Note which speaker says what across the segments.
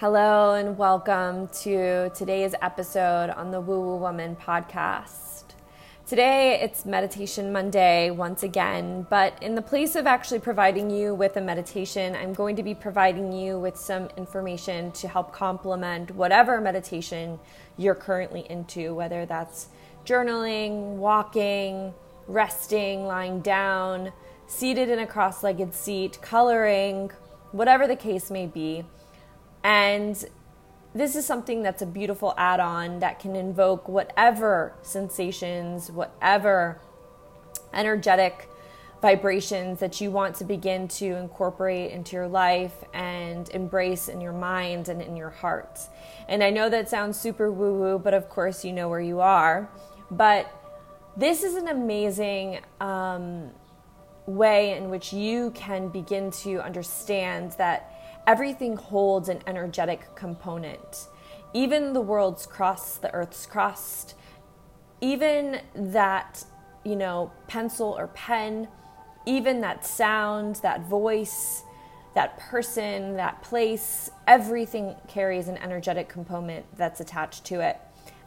Speaker 1: Hello, and welcome to today's episode on the Woo Woo Woman podcast. Today it's Meditation Monday once again, but in the place of actually providing you with a meditation, I'm going to be providing you with some information to help complement whatever meditation you're currently into, whether that's journaling, walking, resting, lying down, seated in a cross legged seat, coloring, whatever the case may be. And this is something that's a beautiful add on that can invoke whatever sensations, whatever energetic vibrations that you want to begin to incorporate into your life and embrace in your mind and in your heart. And I know that sounds super woo woo, but of course, you know where you are. But this is an amazing um, way in which you can begin to understand that everything holds an energetic component. Even the world's crust, the earth's crust, even that, you know, pencil or pen, even that sound, that voice, that person, that place, everything carries an energetic component that's attached to it.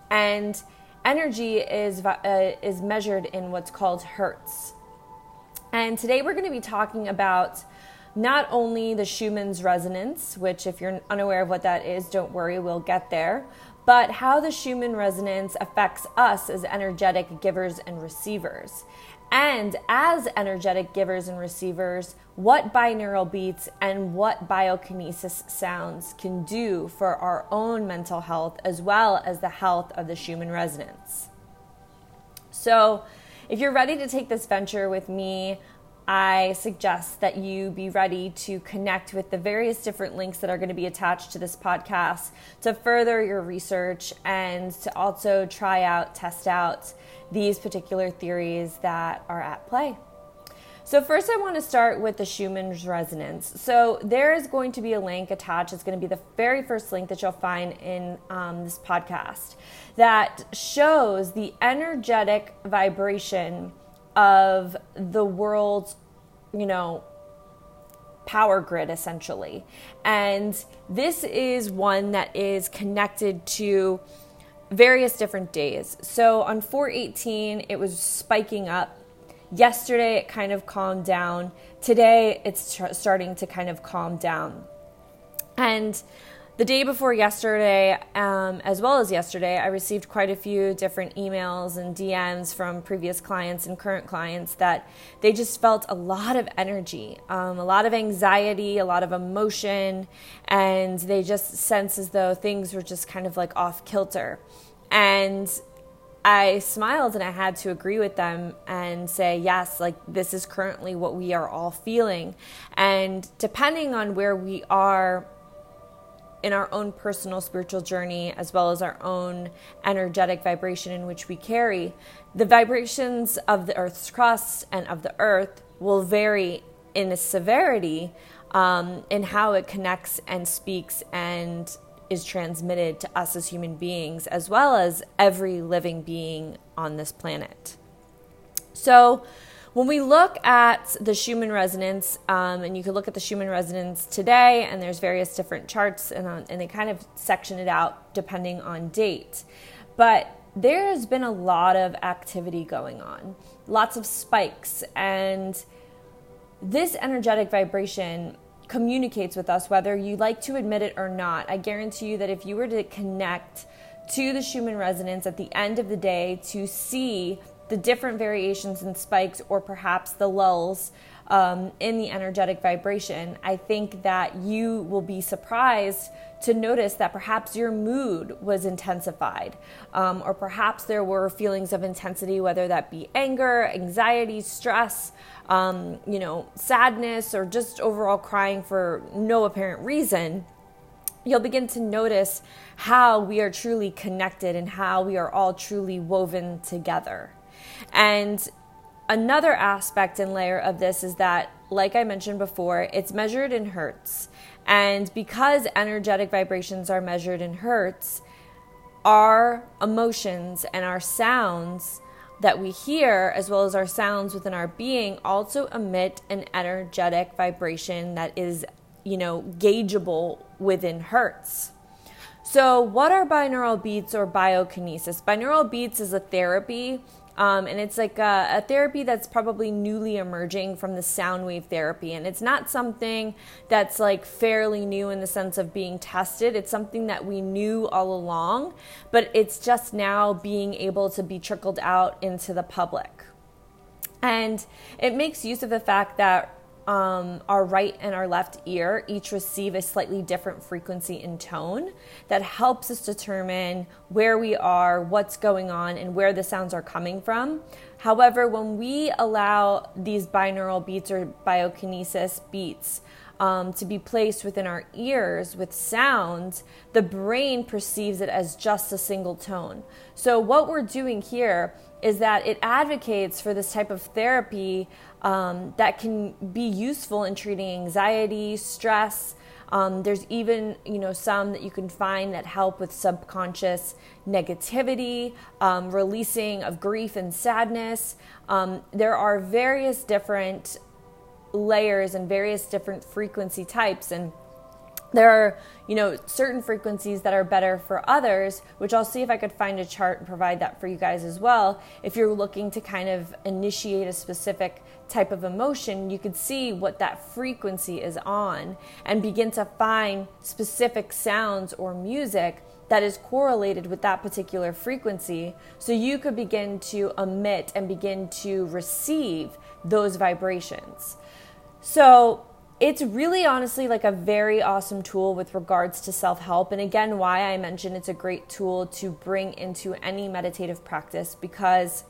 Speaker 1: And energy is, uh, is measured in what's called hertz. And today we're going to be talking about not only the Schumann's resonance, which, if you're unaware of what that is, don't worry, we'll get there, but how the Schumann resonance affects us as energetic givers and receivers. And as energetic givers and receivers, what binaural beats and what biokinesis sounds can do for our own mental health as well as the health of the Schumann resonance. So, if you're ready to take this venture with me, I suggest that you be ready to connect with the various different links that are going to be attached to this podcast to further your research and to also try out, test out these particular theories that are at play. So, first, I want to start with the Schumann's resonance. So, there is going to be a link attached. It's going to be the very first link that you'll find in um, this podcast that shows the energetic vibration of the world's, you know, power grid essentially. And this is one that is connected to various different days. So on 418, it was spiking up. Yesterday, it kind of calmed down. Today, it's tr- starting to kind of calm down. And the day before yesterday, um, as well as yesterday, I received quite a few different emails and DMs from previous clients and current clients that they just felt a lot of energy, um, a lot of anxiety, a lot of emotion, and they just sense as though things were just kind of like off kilter. And I smiled and I had to agree with them and say, yes, like this is currently what we are all feeling. And depending on where we are in our own personal spiritual journey, as well as our own energetic vibration in which we carry, the vibrations of the Earth's crust and of the Earth will vary in a severity um, in how it connects and speaks and is transmitted to us as human beings, as well as every living being on this planet. So, when we look at the Schumann resonance, um, and you can look at the Schumann resonance today, and there's various different charts, and, on, and they kind of section it out depending on date. But there has been a lot of activity going on, lots of spikes, and this energetic vibration communicates with us whether you like to admit it or not. I guarantee you that if you were to connect to the Schumann resonance at the end of the day to see the different variations and spikes, or perhaps the lulls um, in the energetic vibration, I think that you will be surprised to notice that perhaps your mood was intensified, um, or perhaps there were feelings of intensity, whether that be anger, anxiety, stress, um, you know, sadness, or just overall crying for no apparent reason you'll begin to notice how we are truly connected and how we are all truly woven together. And another aspect and layer of this is that, like I mentioned before, it's measured in hertz. And because energetic vibrations are measured in hertz, our emotions and our sounds that we hear, as well as our sounds within our being, also emit an energetic vibration that is you know, gaugeable within hertz. So, what are binaural beats or biokinesis? Binaural beats is a therapy um, and it's like a, a, therapy that's probably newly emerging from the sound wave therapy. And it's not something that's like fairly new in the sense of being tested. It's something that we knew all along, but it's just now being able to be trickled out into the public. And it makes use of the fact that um, our right and our left ear each receive a slightly different frequency and tone that helps us determine where we are, what's going on, and where the sounds are coming from. However, when we allow these binaural beats or biokinesis beats um, to be placed within our ears with sounds, the brain perceives it as just a single tone. So, what we're doing here is that it advocates for this type of therapy um, that can be useful in treating anxiety, stress. Um, there's even you know some that you can find that help with subconscious negativity, um, releasing of grief and sadness. Um, there are various different layers and various different frequency types and there are you know certain frequencies that are better for others which i'll see if i could find a chart and provide that for you guys as well. If you're looking to kind of initiate a specific type of emotion you could see what that frequency is on and begin to find specific sounds or music that is correlated with that particular frequency. So you could begin to emit and begin to receive those vibrations. So it's really honestly like a very awesome tool with regards to self help. And again, why I mentioned it's a great tool to bring into any meditative practice because,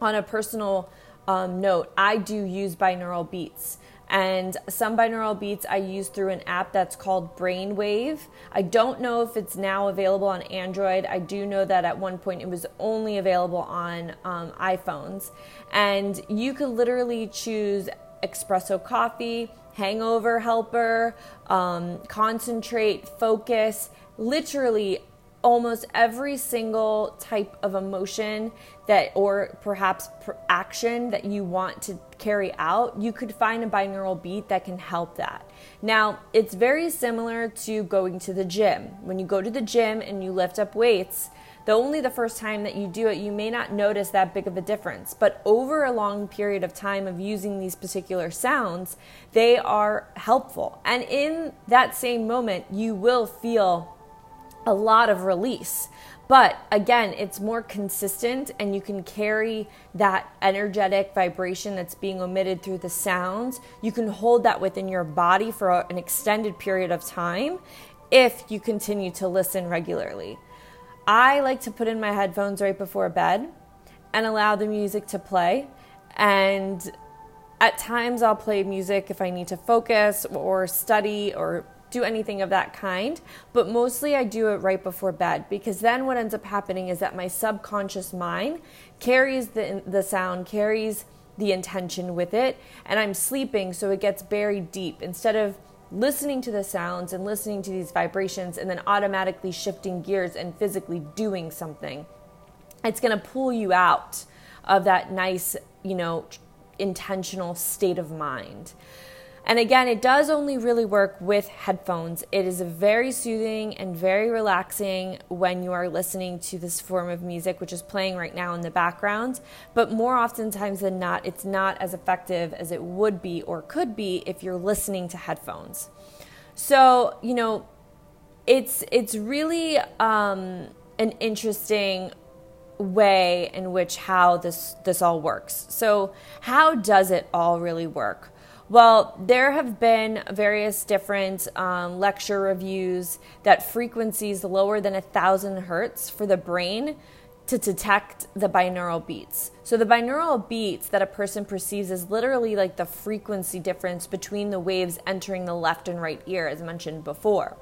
Speaker 1: on a personal um, note, I do use binaural beats. And some binaural beats I use through an app that's called Brainwave. I don't know if it's now available on Android. I do know that at one point it was only available on um, iPhones. And you could literally choose espresso coffee hangover helper, um, concentrate, focus, literally almost every single type of emotion that or perhaps action that you want to carry out you could find a binaural beat that can help that. Now it's very similar to going to the gym. When you go to the gym and you lift up weights the only the first time that you do it, you may not notice that big of a difference. But over a long period of time of using these particular sounds, they are helpful. And in that same moment, you will feel a lot of release. But again, it's more consistent and you can carry that energetic vibration that's being emitted through the sounds. You can hold that within your body for an extended period of time if you continue to listen regularly. I like to put in my headphones right before bed and allow the music to play. And at times I'll play music if I need to focus or study or do anything of that kind, but mostly I do it right before bed because then what ends up happening is that my subconscious mind carries the the sound, carries the intention with it, and I'm sleeping so it gets buried deep instead of listening to the sounds and listening to these vibrations and then automatically shifting gears and physically doing something. It's going to pull you out of that nice, you know, intentional state of mind. And again, it does only really work with headphones. It is very soothing and very relaxing when you are listening to this form of music, which is playing right now in the background. But more oftentimes than not, it's not as effective as it would be or could be if you're listening to headphones. So, you know, it's it's really um, an interesting way in which how this this all works. So, how does it all really work? Well, there have been various different um, lecture reviews that frequencies lower than a thousand hertz for the brain to detect the binaural beats. So, the binaural beats that a person perceives is literally like the frequency difference between the waves entering the left and right ear, as mentioned before.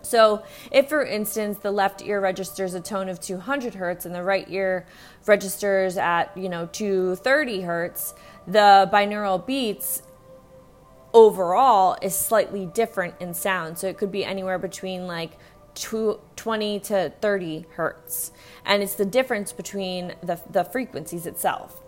Speaker 1: So, if for instance the left ear registers a tone of 200 hertz and the right ear registers at, you know, 230 hertz, the binaural beats overall is slightly different in sound. So it could be anywhere between like 20 to 30 hertz. And it's the difference between the, the frequencies itself.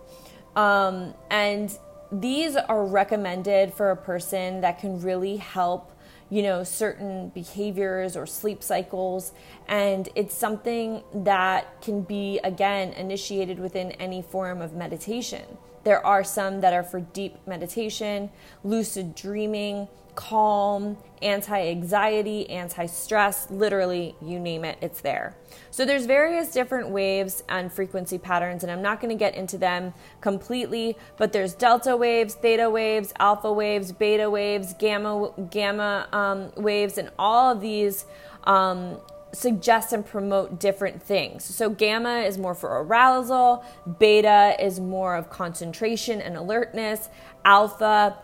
Speaker 1: Um, and these are recommended for a person that can really help you know certain behaviors or sleep cycles and it's something that can be again initiated within any form of meditation there are some that are for deep meditation lucid dreaming calm, anti anxiety, anti stress, literally, you name it, it's there. So there's various different waves and frequency patterns, and I'm not going to get into them completely, but there's delta waves, theta waves, alpha waves, beta waves, gamma, gamma um, waves, and all of these. Um, suggest and promote different things. So, gamma is more for arousal, beta is more of concentration and alertness, alpha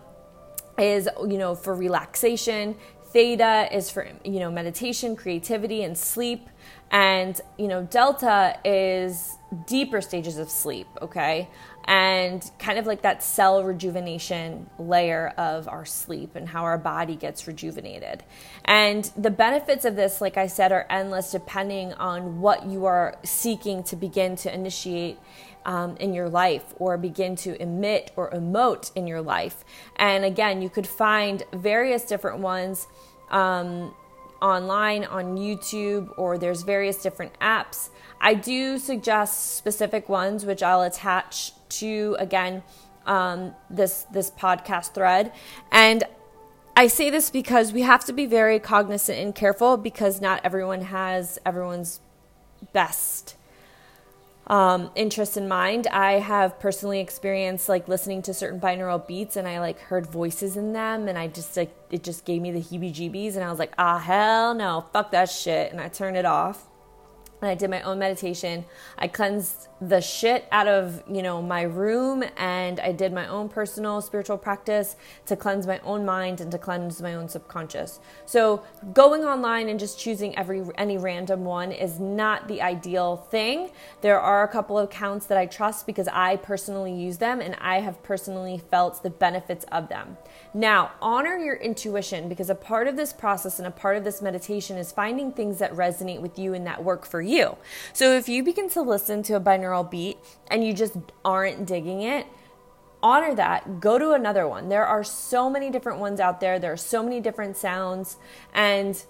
Speaker 1: is you know for relaxation theta is for you know meditation creativity and sleep and you know delta is deeper stages of sleep okay and kind of like that cell rejuvenation layer of our sleep and how our body gets rejuvenated and the benefits of this like i said are endless depending on what you are seeking to begin to initiate um, in your life or begin to emit or emote in your life. And again, you could find various different ones um, online on YouTube or there's various different apps. I do suggest specific ones, which I'll attach to again um, this this podcast thread. And I say this because we have to be very cognizant and careful because not everyone has everyone's best um, interests in mind. I have personally experienced like listening to certain binaural beats and I like heard voices in them and I just like it just gave me the heebie jeebies and I was like, ah, hell no, fuck that shit. And I turned it off and I did my own meditation. I cleansed the shit out of, you know, my room and I did my own personal spiritual practice to cleanse my own mind and to cleanse my own subconscious. So, going online and just choosing every any random one is not the ideal thing. There are a couple of accounts that I trust because I personally use them and I have personally felt the benefits of them. Now, honor your intuition because a part of this process and a part of this meditation is finding things that resonate with you and that work for you. So if you begin to listen to a binaural beat and you just aren't digging it, honor that. Go to another one. There are so many different ones out there, there are so many different sounds, and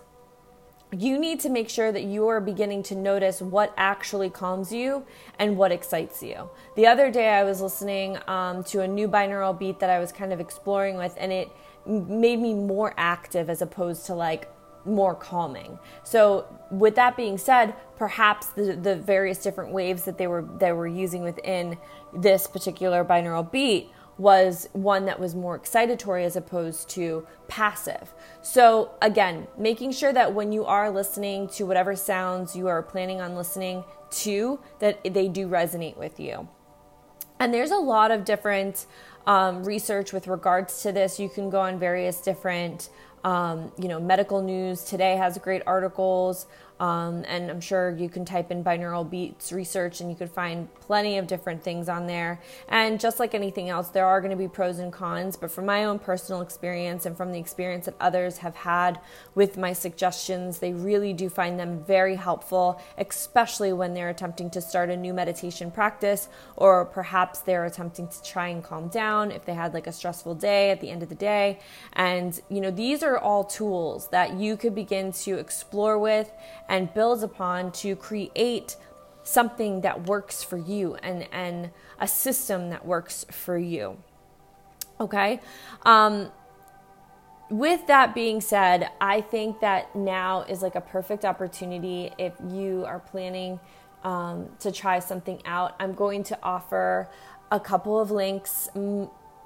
Speaker 1: you need to make sure that you are beginning to notice what actually calms you and what excites you. The other day, I was listening um, to a new binaural beat that I was kind of exploring with, and it made me more active as opposed to like more calming. So, with that being said, perhaps the, the various different waves that they were they were using within this particular binaural beat was one that was more excitatory as opposed to passive. So, again, making sure that when you are listening to whatever sounds you are planning on listening to, that they do resonate with you. And there's a lot of different um, research with regards to this. You can go on various different um, you know, medical news today has great articles. Um, and I'm sure you can type in binaural beats research and you could find plenty of different things on there. And just like anything else, there are going to be pros and cons. But from my own personal experience and from the experience that others have had with my suggestions, they really do find them very helpful, especially when they're attempting to start a new meditation practice or perhaps they're attempting to try and calm down if they had like a stressful day at the end of the day. And, you know, these are all tools that you could begin to explore with and builds upon to create something that works for you and, and a system that works for you. Okay? Um, with that being said, I think that now is like a perfect opportunity if you are planning um, to try something out. I'm going to offer a couple of links.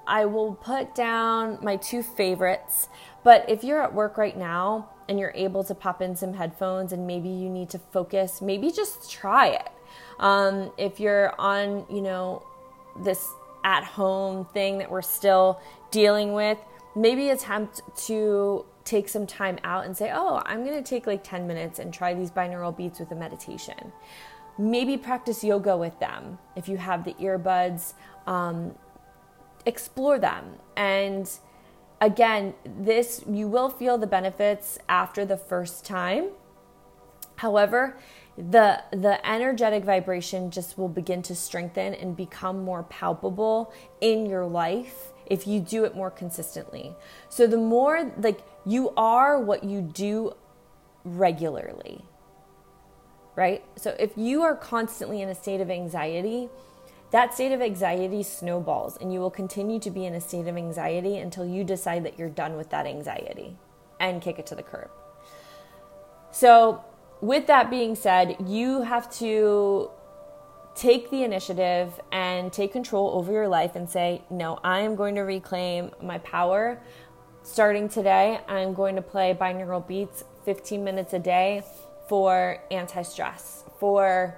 Speaker 1: I will put down my two favorites, but if you're at work right now, and you're able to pop in some headphones and maybe you need to focus, maybe just try it. Um, if you're on, you know, this at home thing that we're still dealing with, maybe attempt to take some time out and say, oh, I'm going to take like 10 minutes and try these binaural beats with a meditation. Maybe practice yoga with them if you have the earbuds. Um, explore them and again, this you will feel the benefits after the first time. However, the the energetic vibration just will begin to strengthen and become more palpable in your life if you do it more consistently. So the more like you are what you do regularly. Right? So if you are constantly in a state of anxiety, that state of anxiety snowballs and you will continue to be in a state of anxiety until you decide that you're done with that anxiety and kick it to the curb. So, with that being said, you have to take the initiative and take control over your life and say, No, I am going to reclaim my power. Starting today, I'm going to play binaural beats 15 minutes a day for anti stress, for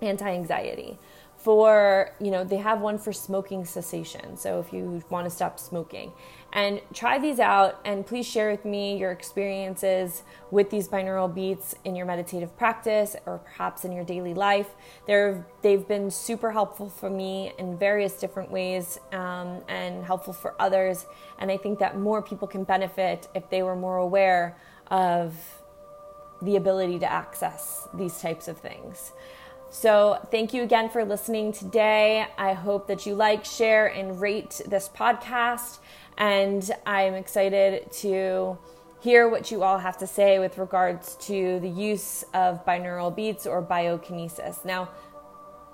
Speaker 1: anti anxiety for you know they have one for smoking cessation. So if you want to stop smoking and try these out and please share with me your experiences with these binaural beats in your meditative practice or perhaps in your daily life. They're, they've been super helpful for me in various different ways um, and helpful for others. And i think that more people can benefit if they were more aware of the ability to access these types of things so, thank you again for listening today. I hope that you like, share, and rate this podcast. And I'm excited to hear what you all have to say with regards to the use of binaural beats or biokinesis. Now,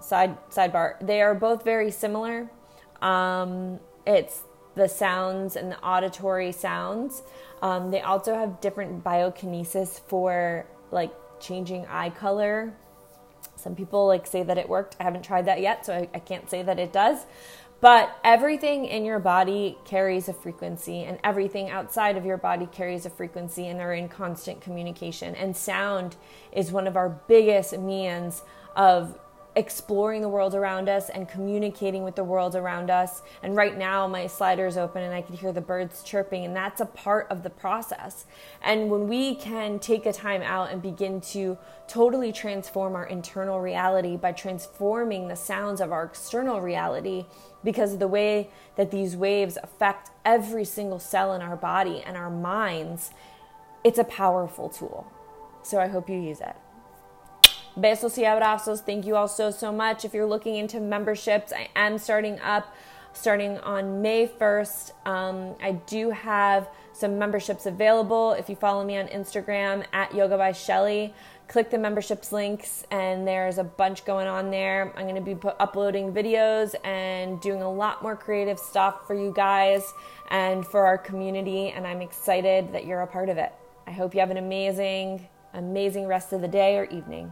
Speaker 1: side sidebar, they are both very similar. Um, it's the sounds and the auditory sounds. Um, they also have different biokinesis for like changing eye color some people like say that it worked. I haven't tried that yet, so I, I can't say that it does. But everything in your body carries a frequency, and everything outside of your body carries a frequency, and they're in constant communication. And sound is one of our biggest means of exploring the world around us and communicating with the world around us. And right now, my slider is open and I can hear the birds chirping, and that's a part of the process. And when we can take a time out and begin to totally transform our internal reality by transforming the sounds of our external reality, because of the way that these waves affect every single cell in our body and our minds, it's a powerful tool. So I hope you use it. Besos y abrazos. Thank you all so, so much. If you're looking into memberships, I am starting up starting on May 1st. Um, I do have some memberships available. If you follow me on Instagram at Yoga by Shelly, click the memberships links, and there's a bunch going on there. I'm going to be put, uploading videos and doing a lot more creative stuff for you guys and for our community, and I'm excited that you're a part of it. I hope you have an amazing, amazing rest of the day or evening.